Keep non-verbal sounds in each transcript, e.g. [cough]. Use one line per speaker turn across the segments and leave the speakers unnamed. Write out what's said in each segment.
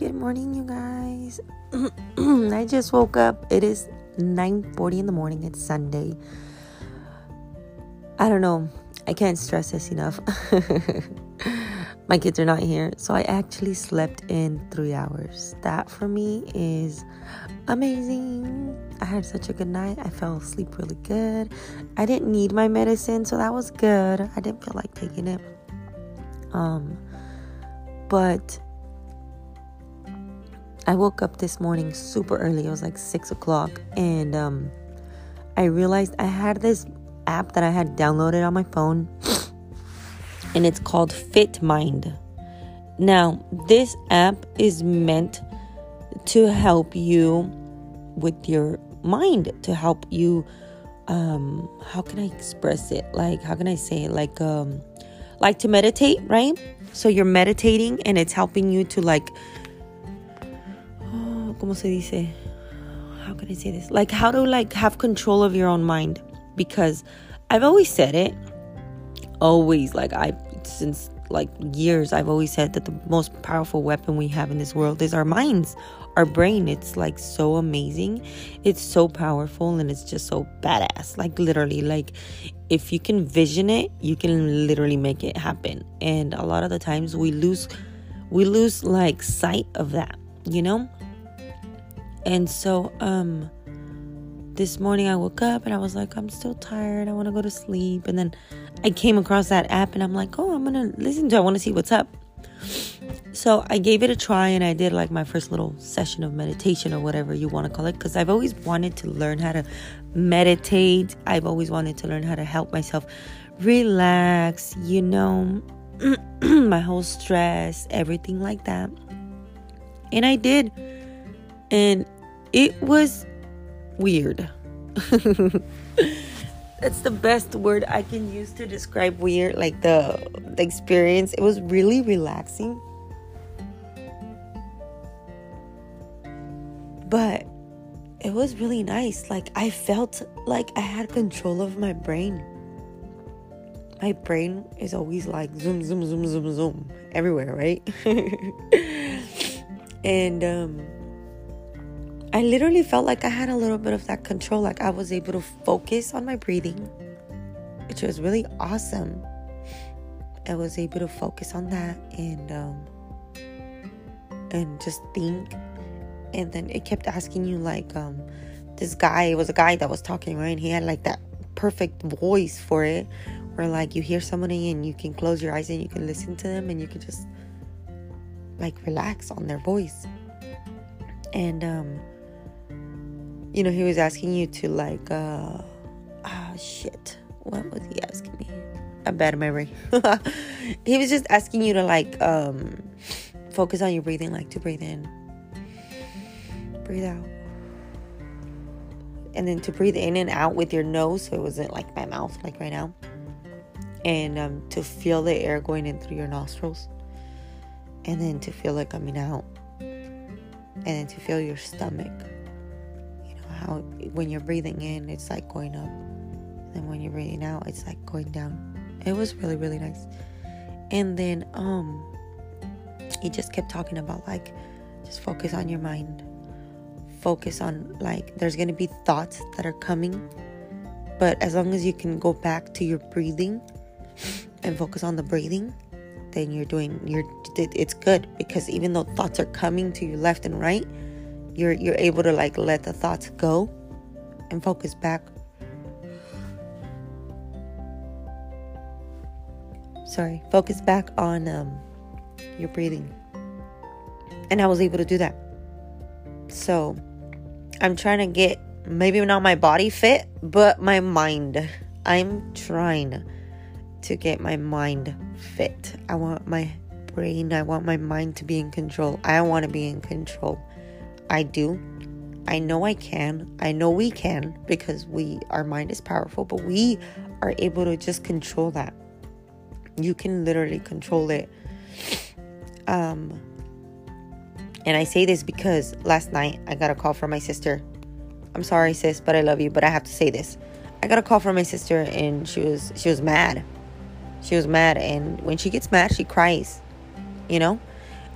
Good morning, you guys. [clears throat] I just woke up. It is 9:40 in the morning. It's Sunday. I don't know. I can't stress this enough. [laughs] My kids are not here, so I actually slept in 3 hours. That for me is amazing. I had such a good night. I fell asleep really good. I didn't need my medicine, so that was good. I didn't feel like taking it. Um but I woke up this morning super early. It was like six o'clock, and um, I realized I had this app that I had downloaded on my phone, and it's called Fit Mind. Now, this app is meant to help you with your mind, to help you. Um, how can I express it? Like, how can I say it? Like, um, like to meditate, right? So you're meditating, and it's helping you to like ¿cómo se dice? How can I say this? Like how to like have control of your own mind because I've always said it. Always like I since like years I've always said that the most powerful weapon we have in this world is our minds, our brain. It's like so amazing. It's so powerful and it's just so badass. Like literally like if you can vision it, you can literally make it happen. And a lot of the times we lose we lose like sight of that, you know? And so, um, this morning I woke up and I was like, I'm still tired. I want to go to sleep. And then I came across that app and I'm like, oh, I'm going to listen to it. I want to see what's up. So I gave it a try and I did like my first little session of meditation or whatever you want to call it because I've always wanted to learn how to meditate. I've always wanted to learn how to help myself relax, you know, [clears throat] my whole stress, everything like that. And I did. And it was weird. [laughs] That's the best word I can use to describe weird, like the, the experience. It was really relaxing. But it was really nice. Like I felt like I had control of my brain. My brain is always like zoom, zoom, zoom, zoom, zoom everywhere, right? [laughs] and um I literally felt like I had a little bit of that control, like I was able to focus on my breathing, which was really awesome. I was able to focus on that and um, and just think. And then it kept asking you like um, this guy was a guy that was talking, right? And he had like that perfect voice for it, where like you hear somebody and you can close your eyes and you can listen to them and you can just like relax on their voice. And um you know, he was asking you to like, uh, ah, shit. What was he asking me? I'm bad memory. [laughs] he was just asking you to like, um, focus on your breathing, like to breathe in, breathe out, and then to breathe in and out with your nose, so it wasn't like my mouth, like right now, and um, to feel the air going in through your nostrils, and then to feel it coming out, and then to feel your stomach when you're breathing in, it's like going up, and when you're breathing out, it's like going down. It was really really nice. And then um, he just kept talking about like, just focus on your mind. Focus on like, there's gonna be thoughts that are coming, but as long as you can go back to your breathing and focus on the breathing, then you're doing you're it's good because even though thoughts are coming to your left and right you're you're able to like let the thoughts go and focus back. Sorry focus back on um, your breathing. And i was able to do that. So i'm trying to get maybe not my body fit but my mind. I'm trying to get my mind fit. I want my brain i want my mind to be in control. I want to be in control I do. I know I can. I know we can because we our mind is powerful, but we are able to just control that. You can literally control it. Um and I say this because last night I got a call from my sister. I'm sorry sis, but I love you, but I have to say this. I got a call from my sister and she was she was mad. She was mad and when she gets mad, she cries. You know?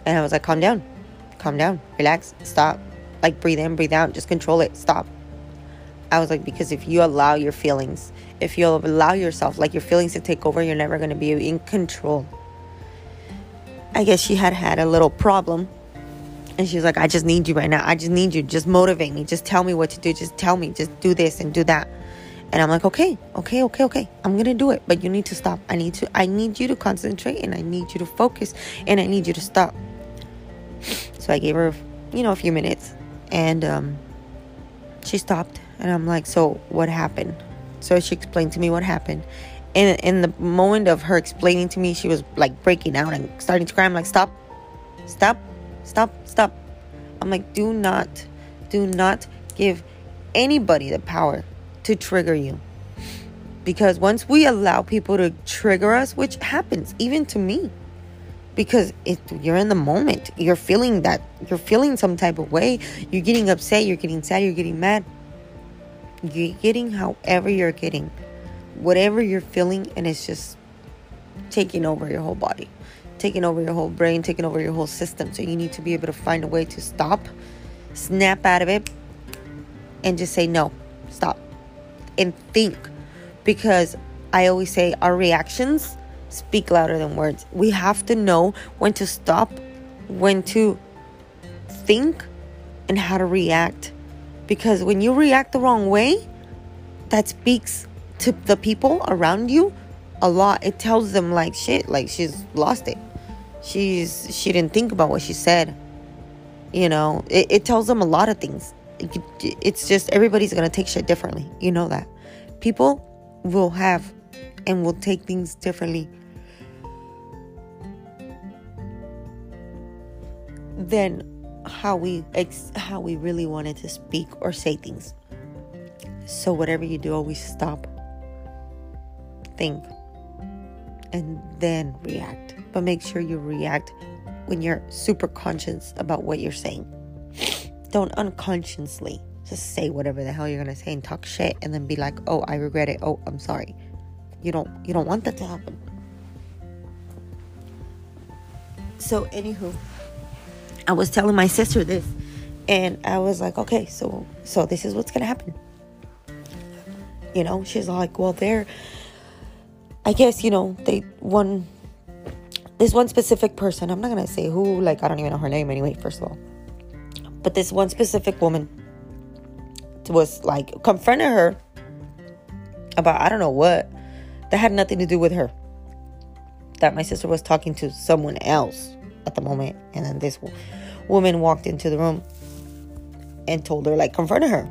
And I was like, "Calm down calm down, relax, stop. Like breathe in, breathe out, just control it, stop. I was like, because if you allow your feelings, if you allow yourself, like your feelings to take over, you're never going to be in control. I guess she had had a little problem. And she was like, I just need you right now. I just need you. Just motivate me. Just tell me what to do. Just tell me. Just do this and do that. And I'm like, okay, okay, okay, okay. I'm gonna do it. But you need to stop. I need to I need you to concentrate and I need you to focus and I need you to stop. So I gave her, you know, a few minutes and um, she stopped and I'm like, so what happened? So she explained to me what happened. And in the moment of her explaining to me, she was like breaking out and starting to cry. I'm like, stop, stop, stop, stop. I'm like, do not, do not give anybody the power to trigger you. Because once we allow people to trigger us, which happens even to me, because it, you're in the moment, you're feeling that, you're feeling some type of way, you're getting upset, you're getting sad, you're getting mad, you're getting however you're getting, whatever you're feeling, and it's just taking over your whole body, taking over your whole brain, taking over your whole system. So you need to be able to find a way to stop, snap out of it, and just say, no, stop and think. Because I always say our reactions speak louder than words. We have to know when to stop, when to think, and how to react. Because when you react the wrong way, that speaks to the people around you a lot. It tells them like shit, like she's lost it. She's she didn't think about what she said. You know, it, it tells them a lot of things it's just everybody's gonna take shit differently. You know that. People will have and will take things differently than how we ex- how we really wanted to speak or say things. So whatever you do, always stop, think, and then react. But make sure you react when you're super conscious about what you're saying [sniffs] don't unconsciously just say whatever the hell you're gonna say and talk shit and then be like, oh, I regret it. Oh, I'm sorry. You don't you don't want that to happen. So anywho, I was telling my sister this and I was like, okay, so so this is what's gonna happen. You know, she's like, well, there I guess, you know, they one this one specific person, I'm not gonna say who, like I don't even know her name anyway, first of all but this one specific woman was like confronted her about I don't know what that had nothing to do with her. That my sister was talking to someone else at the moment, and then this woman walked into the room and told her, like, confronted her.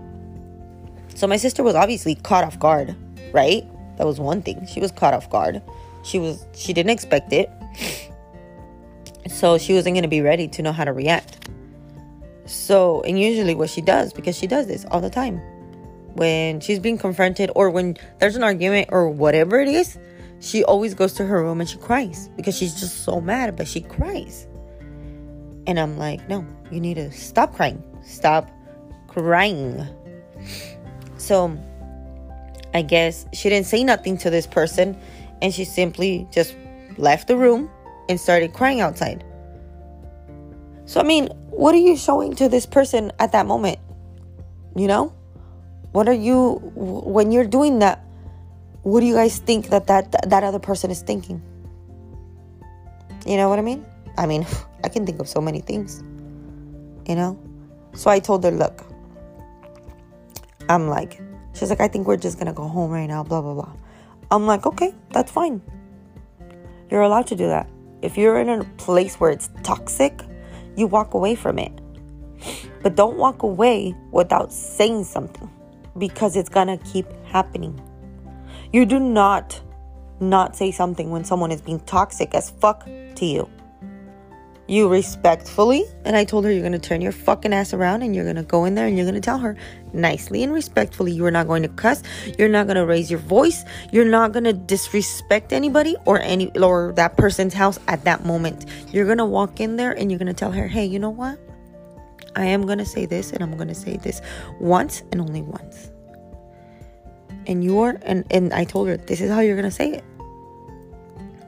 So my sister was obviously caught off guard, right? That was one thing. She was caught off guard. She was she didn't expect it. [sniffs] So she wasn't to be ready to know how to react. So, and usually what she does, because she does this all the time, when she's being confronted or when there's an argument or whatever it is, she always goes to her room and she cries because she's just so mad, but she cries. And I'm like, no, you need to stop crying. Stop crying. So, I guess she didn't say nothing to this person and she simply just left the room and started crying outside. So, I mean, what are you showing to this person at that moment? You know? What are you when you're doing that? What do you guys think that that that other person is thinking? You know what I mean? I mean, [sighs] I can think of so many things. You know? So I told her, "Look, I'm like, she's like, I think we're just gonna go home right now, blah, blah, blah. I'm like, okay, that's fine. You're allowed to do that. If you're in a place where it's toxic, you walk away from it. But don't walk away without saying something because it's gonna keep happening. You do not not say something when someone is being toxic as fuck to you. You respectfully, and I told her you're gonna turn your fucking ass around and you're gonna go in there and you're gonna tell her nicely and respectfully you are not going to cuss, you're not gonna raise your voice, you're not gonna disrespect anybody or any or that person's house at that moment. You're gonna walk in there and you're gonna tell her, hey, you know what? I am gonna say this and I'm gonna say this once and only once. And you're and and I told her this is how you're gonna say it.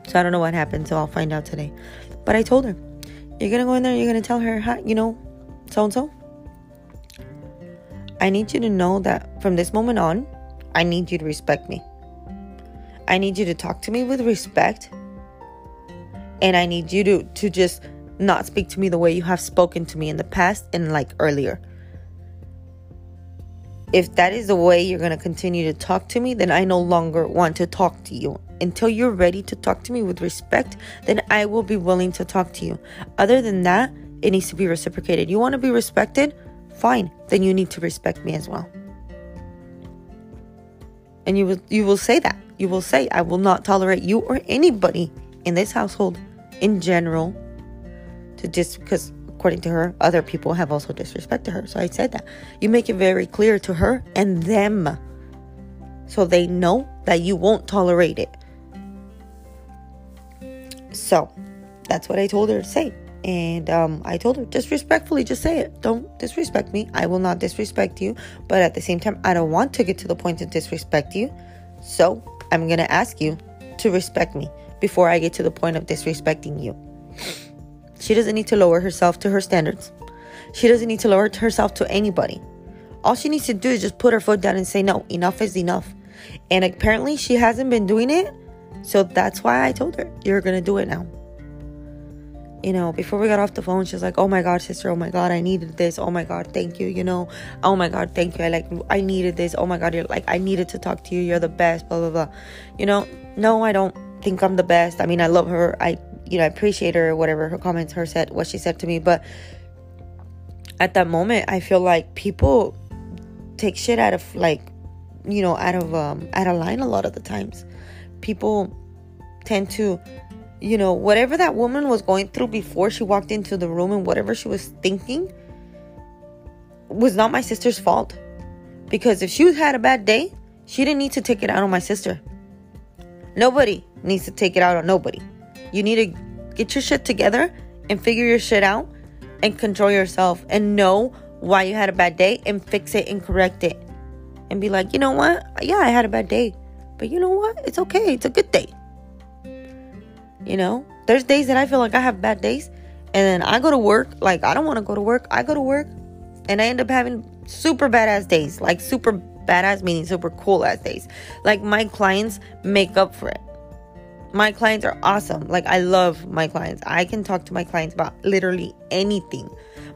So I don't know what happened, so I'll find out today. But I told her You're gonna go in there, you're gonna tell her, you know, so and so. I need you to know that from this moment on, I need you to respect me. I need you to talk to me with respect. And I need you to, to just not speak to me the way you have spoken to me in the past and like earlier. If that is the way you're going to continue to talk to me, then I no longer want to talk to you. Until you're ready to talk to me with respect, then I will be willing to talk to you. Other than that, it needs to be reciprocated. You want to be respected? Fine. Then you need to respect me as well. And you will you will say that. You will say I will not tolerate you or anybody in this household in general to just because according to her, other people have also disrespected her. So I said that. You make it very clear to her and them so they know that you won't tolerate it. So that's what I told her to say. And um, I told her, just respectfully, just say it. Don't disrespect me. I will not disrespect you. But at the same time, I don't want to get to the point to disrespect you. So I'm going to ask you to respect me before I get to the point of disrespecting you. She doesn't need to lower herself to her standards. She doesn't need to lower herself to anybody. All she needs to do is just put her foot down and say, no, enough is enough. And apparently, she hasn't been doing it. So that's why I told her, you're going to do it now you know, before we got off the phone, she was like, "Oh my God, sister! Oh my God, I needed this! Oh my God, thank you! You know, oh my God, thank you! I like, I needed this! Oh my God, you're like, I needed to talk to you! You're the best!" Blah blah blah. You know, no, I don't think I'm the best. I mean, I love her. I, you know, I appreciate her. Whatever her comments, her said, what she said to me, but at that moment, I feel like people take shit out of like, you know, out of um out of line a lot of the times. People tend to you know, whatever that woman was going through before she walked into the room and whatever she was thinking was not my sister's fault. Because if she had a bad day, she didn't need to take it out on my sister. Nobody needs to take it out on nobody. You need to get your shit together and figure your shit out and control yourself and know why you had a bad day and fix it and correct it. And be like, you know what? Yeah, I had a bad day. But you know what? It's okay. It's a good day. You know, there's days that I feel like I have bad days, and then I go to work. Like, I don't want to go to work. I go to work, and I end up having super badass days. Like, super badass meaning super cool ass days. Like, my clients make up for it. My clients are awesome. Like, I love my clients. I can talk to my clients about literally anything.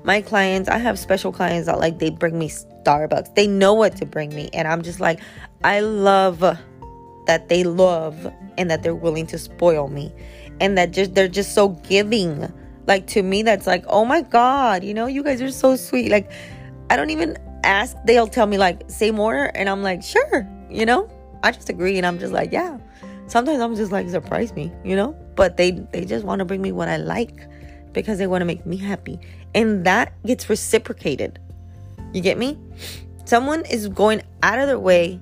My clients, I have special clients that like they bring me Starbucks. They know what to bring me. And I'm just like, I love that they love and that they're willing to spoil me and that just they're just so giving like to me that's like oh my god you know you guys are so sweet like i don't even ask they'll tell me like say more and i'm like sure you know i just agree and i'm just like yeah sometimes i'm just like surprise me you know but they they just want to bring me what i like because they want to make me happy and that gets reciprocated you get me someone is going out of their way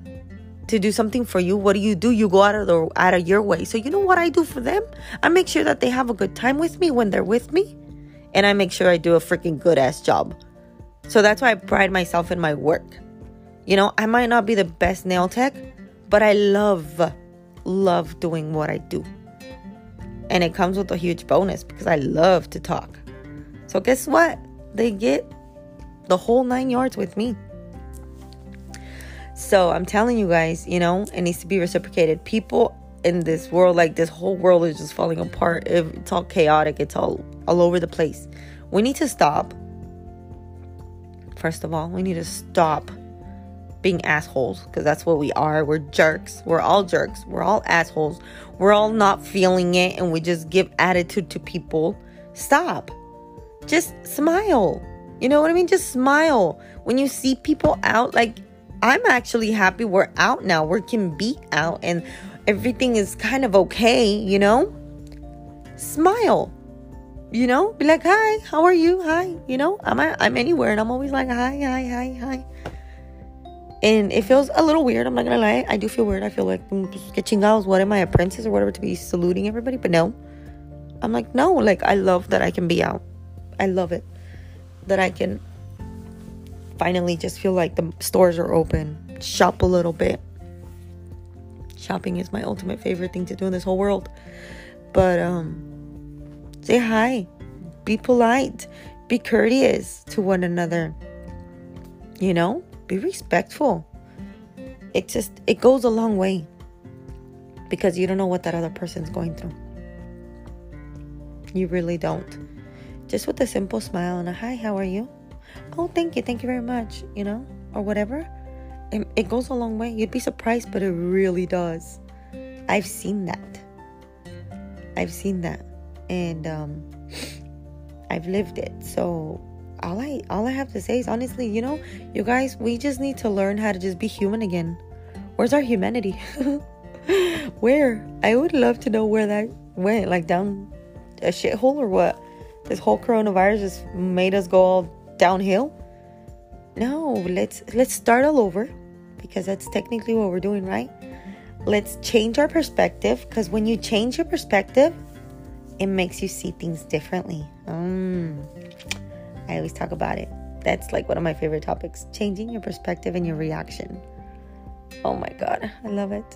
to do something for you, what do you do? You go out of the out of your way. So you know what I do for them? I make sure that they have a good time with me when they're with me, and I make sure I do a freaking good ass job. So that's why I pride myself in my work. You know, I might not be the best nail tech, but I love love doing what I do. And it comes with a huge bonus because I love to talk. So guess what? They get the whole 9 yards with me. So I'm telling you guys, you know, it needs to be reciprocated. People in this world, like this whole world is just falling apart. It's all chaotic. It's all all over the place. We need to stop. First of all, we need to stop being assholes because that's what we are. We're jerks. We're all jerks. We're all assholes. We're all not feeling it and we just give attitude to people. Stop. Just smile. You know what I mean? Just smile. When you see people out, like I'm actually happy we're out now. We can be out and everything is kind of okay, you know? Smile. You know? Be like, "Hi, how are you? Hi." You know? I'm I'm anywhere and I'm always like, "Hi, hi, hi, hi." And it feels a little weird. I'm not gonna lie. I do feel weird. I feel like, mm, get chingados. What am I, a princess or whatever, to be saluting everybody? But no. I'm like, no. Like, I love that I can be out. I love it. That I can finally just feel like the stores are open, shop a little bit. Shopping is my ultimate favorite thing to do in this whole world. But um say hi. be polite, be courteous to one another. You know, be respectful. It just it goes a long way because you don't know what that other person's going through. You really don't. Just with a simple smile and a hi, how are you? Oh, thank you, thank you very much, you know, or whatever. It, it goes a long way. You'd be surprised, but it really does. I've seen that. I've seen that, and um, [sniffs] I've lived it. So all I all I have to say is honestly, you know, you guys, we just need to learn how to just be human again. Where's our humanity? [laughs] where? I would love to know where that went. Like down a shithole or what? This whole coronavirus just made us go all downhill. No, let's let's start all over because that's technically what we're doing, right? Let's change our perspective because when you change your perspective, it makes you see things differently. Mm. I always talk about it. That's like one of my favorite topics changing your perspective and your reaction. Oh my God, I love it.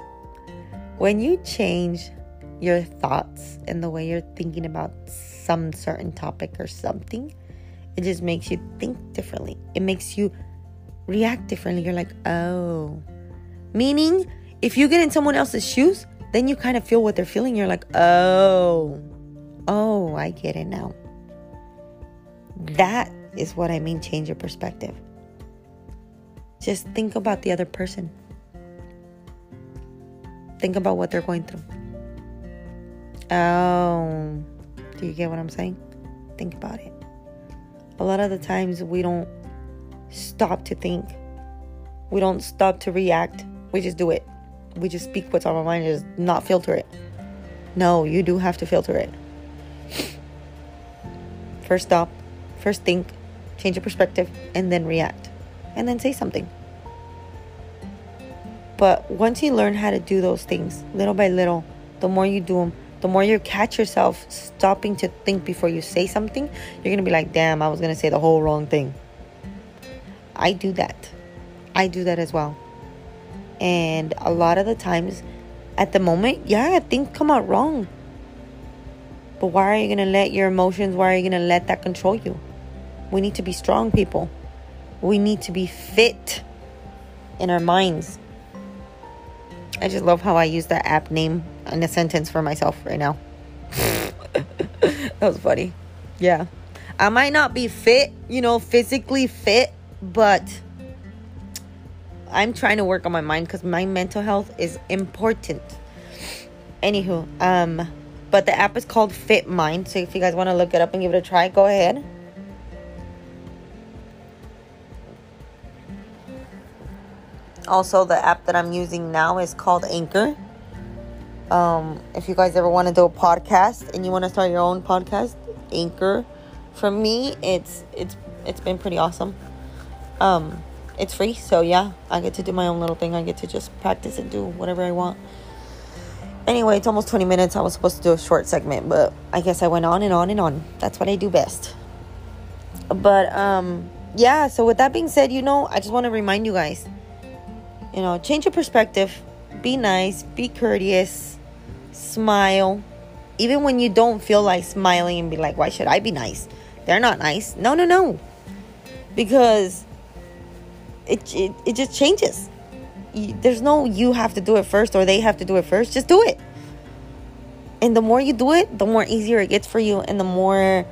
When you change your thoughts and the way you're thinking about some certain topic or something, it just makes you think differently. It makes you react differently. You're like, oh. Meaning, if you get in someone else's shoes, then you kind of feel what they're feeling. You're like, oh, oh, I get it now. That is what I mean, change your perspective. Just think about the other person. Think about what they're going through. Oh, do you get what I'm saying? Think about it. A lot of the times we don't stop to think, we don't stop to react, we just do it we just speak what's on our mind, just not filter it. No, you do have to filter it. First stop, first think, change your perspective, and then react. And then say something. But once you learn how to do those things, little by little, the more you do them, the more you catch yourself stopping to think before you say something, you're going to be like, damn, I was going to say the whole wrong thing. I do that. I do that as well. And a lot of the times, at the moment, yeah, things come out wrong. But why are you going to let your emotions, why are you going to let that control you? We need to be strong people. We need to be fit in our minds. I just love how I use that app name in a sentence for myself right now. [laughs] that was funny. Yeah. I might not be fit, you know, physically fit, but I'm trying to work on my mind because my mental health is important. Anywho, um, but the app is called Fit Mind. So if you guys want to look it up and give it a try, go ahead. Also, the app that I'm using now is called Anchor. Um, if you guys ever want to do a podcast and you want to start your own podcast, Anchor. For me, it's it's it's been pretty awesome. Um, it's free. So yeah, I get to do my own little thing. I get to just practice and do whatever I want. Anyway, it's almost 20 minutes. I was supposed to do a short segment, but I guess I went on and on and on. That's what I do best. But um yeah, so with that being said, you know, I just want to remind you guys, you know, change your perspective. Be nice, be courteous, smile. Even when you don't feel like smiling and be like, why should I be nice? They're not nice. No, no, no. Because it, it, it just changes. There's no you have to do it first or they have to do it first. Just do it. And the more you do it, the more easier it gets for you and the more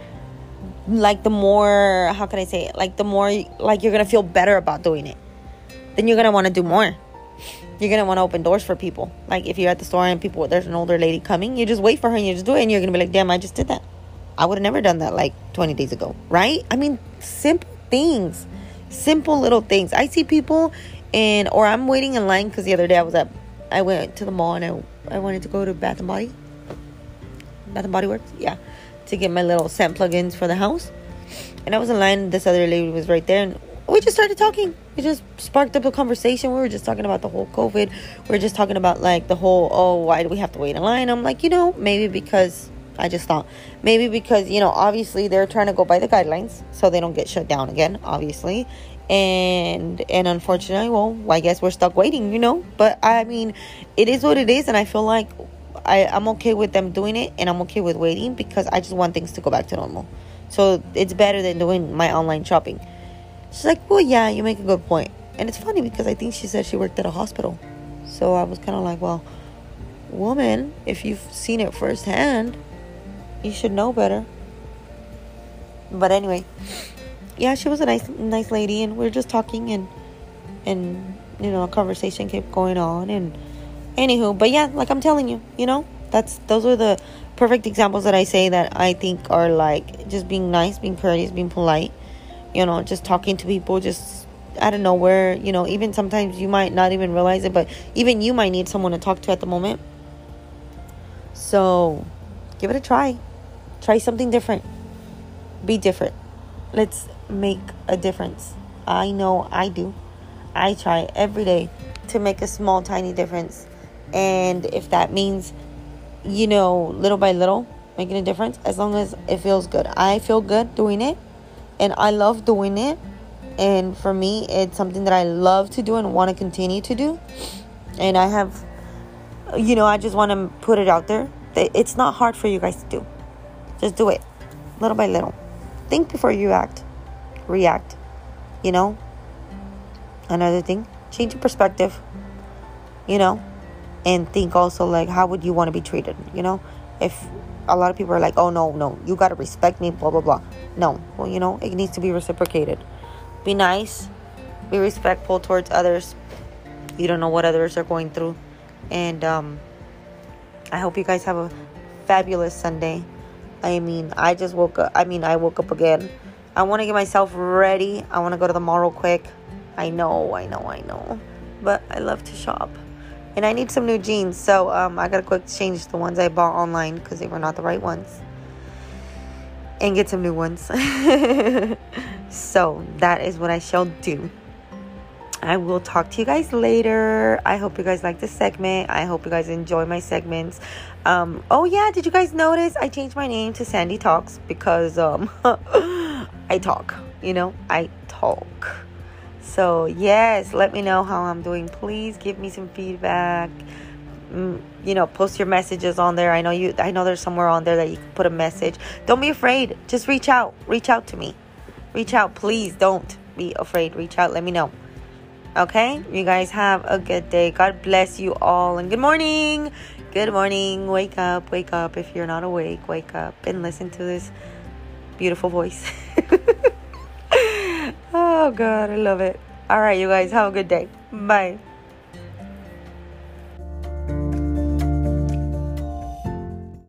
like the more how can I say it? Like the more like you're going to feel better about doing it. Then you're to want to do more. You're to want to open doors for people. Like if you're at the store and people there's an older lady coming, you just wait for her and you just do it and you're to be like, "Damn, I just did that." I would have never done that like 20 days ago, right? I mean, simple things simple little things. I see people and or I'm waiting in line because the other day I was at I went to the mall and I I wanted to go to Bath and Body. Bath and Body Works, yeah, to get my little scent plugins for the house. And I was in line. This other lady was right there, and we just started talking. We just sparked up a conversation. We were just talking about the whole COVID. We are just talking about like the whole oh why do we have to wait in line? I'm like you know maybe because I just thought maybe because you know obviously they're trying to go by the guidelines so they don't get shut down again obviously and and unfortunately well I guess we're stuck waiting you know but I mean it is what it is and I feel like I, I'm okay with them doing it and I'm okay with waiting because I just want things to go back to normal So it's better than doing my online shopping. She's like, well, yeah, you make a good point. And it's funny because I think she said she worked at a hospital. So I was kind of like, well, woman, if you've seen it firsthand, you should know better. But anyway, yeah, she was a nice, nice lady, and we are just talking, and and you know, a conversation kept going on, and anywho, but yeah, like I'm telling you, you know, that's those are the perfect examples that I say that I think are like just being nice, being courteous, being polite, you know, just talking to people, just out of nowhere, you know, even sometimes you might not even realize it, but even you might need someone to talk to at the moment. So give it a try. Try something different. Be different. Let's make a difference. I know I do. I try every day to make a small, tiny difference. And if that means you know, little by little, making a difference as long as it feels good. I feel good doing it and I love doing it. And for me, it's something that I love to do and want to continue to do. And I have, you know, I just want to put it out there. It's not hard for you guys to do. Just do it little by little. Think before you act, react, you know. Another thing, change your perspective, you know and think also like how would you want to be treated you know if a lot of people are like oh no no you got to respect me blah blah blah. No. Well you know it needs to be reciprocated. Be nice be respectful towards others. You don't know what others are going through. And um i hope you guys have a fabulous sunday. I mean i just woke up i mean i woke up again. I want to get myself ready. I want to go to the mall real quick. I know i know i know. But i love to shop and I need some new jeans. So um, I gotta quick change the ones I bought online because they were not the right ones, and get some new ones. [laughs] so that is what I shall do. I will talk to you guys later. I hope you guys like this segment. I hope you guys enjoy my segments. Um, oh yeah, did you guys notice I changed my name to Sandy Talks because um, [laughs] I talk. You know, I talk. So, yes, let me know how I'm doing. Please give me some feedback. Mm, you know, post your messages on there. I know you I know there's somewhere on there that you can put a message. Don't be afraid. Just reach out. Reach out to me. Reach out, please. Don't be afraid. Reach out. Let me know. Okay? You guys have a good day. God bless you all and good morning. Good morning. Wake up. Wake up if you're not awake. Wake up and listen to this beautiful voice. [laughs] Oh, God, I love it. All right, you guys, have a good day. Bye.